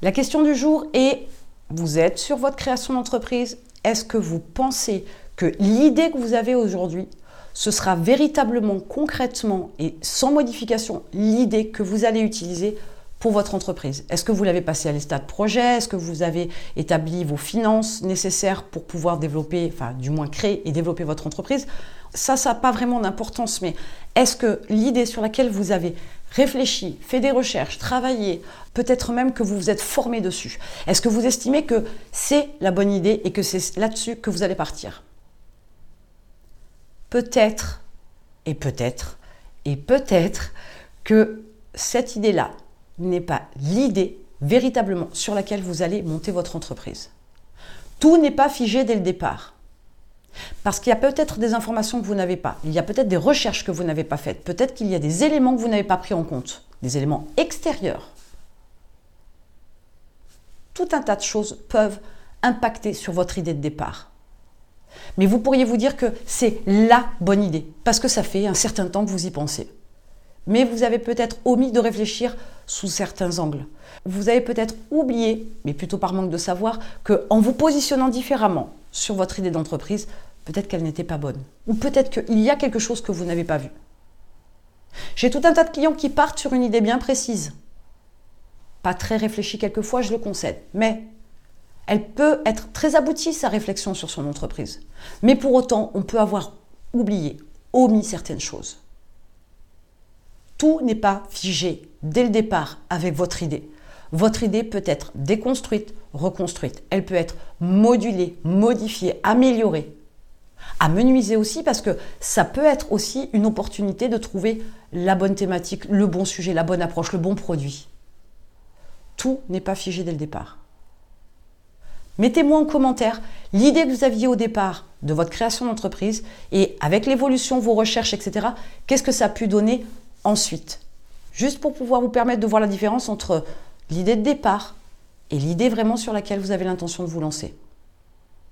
La question du jour est, vous êtes sur votre création d'entreprise, est-ce que vous pensez que l'idée que vous avez aujourd'hui, ce sera véritablement, concrètement et sans modification, l'idée que vous allez utiliser pour votre entreprise? Est-ce que vous l'avez passé à l'état de projet? Est-ce que vous avez établi vos finances nécessaires pour pouvoir développer, enfin du moins créer et développer votre entreprise? Ça, ça n'a pas vraiment d'importance, mais est-ce que l'idée sur laquelle vous avez réfléchi, fait des recherches, travaillé, peut-être même que vous vous êtes formé dessus, est-ce que vous estimez que c'est la bonne idée et que c'est là-dessus que vous allez partir? Peut-être, et peut-être, et peut-être que cette idée-là, n'est pas l'idée véritablement sur laquelle vous allez monter votre entreprise. Tout n'est pas figé dès le départ. Parce qu'il y a peut-être des informations que vous n'avez pas, il y a peut-être des recherches que vous n'avez pas faites, peut-être qu'il y a des éléments que vous n'avez pas pris en compte, des éléments extérieurs. Tout un tas de choses peuvent impacter sur votre idée de départ. Mais vous pourriez vous dire que c'est la bonne idée, parce que ça fait un certain temps que vous y pensez mais vous avez peut-être omis de réfléchir sous certains angles. Vous avez peut-être oublié, mais plutôt par manque de savoir, qu'en vous positionnant différemment sur votre idée d'entreprise, peut-être qu'elle n'était pas bonne. Ou peut-être qu'il y a quelque chose que vous n'avez pas vu. J'ai tout un tas de clients qui partent sur une idée bien précise. Pas très réfléchie quelquefois, je le concède. Mais elle peut être très aboutie, sa réflexion sur son entreprise. Mais pour autant, on peut avoir oublié, omis certaines choses. Tout n'est pas figé dès le départ avec votre idée. Votre idée peut être déconstruite, reconstruite. Elle peut être modulée, modifiée, améliorée. Amenuisée aussi parce que ça peut être aussi une opportunité de trouver la bonne thématique, le bon sujet, la bonne approche, le bon produit. Tout n'est pas figé dès le départ. Mettez-moi en commentaire l'idée que vous aviez au départ de votre création d'entreprise et avec l'évolution, vos recherches, etc., qu'est-ce que ça a pu donner ensuite? Juste pour pouvoir vous permettre de voir la différence entre l'idée de départ et l'idée vraiment sur laquelle vous avez l'intention de vous lancer.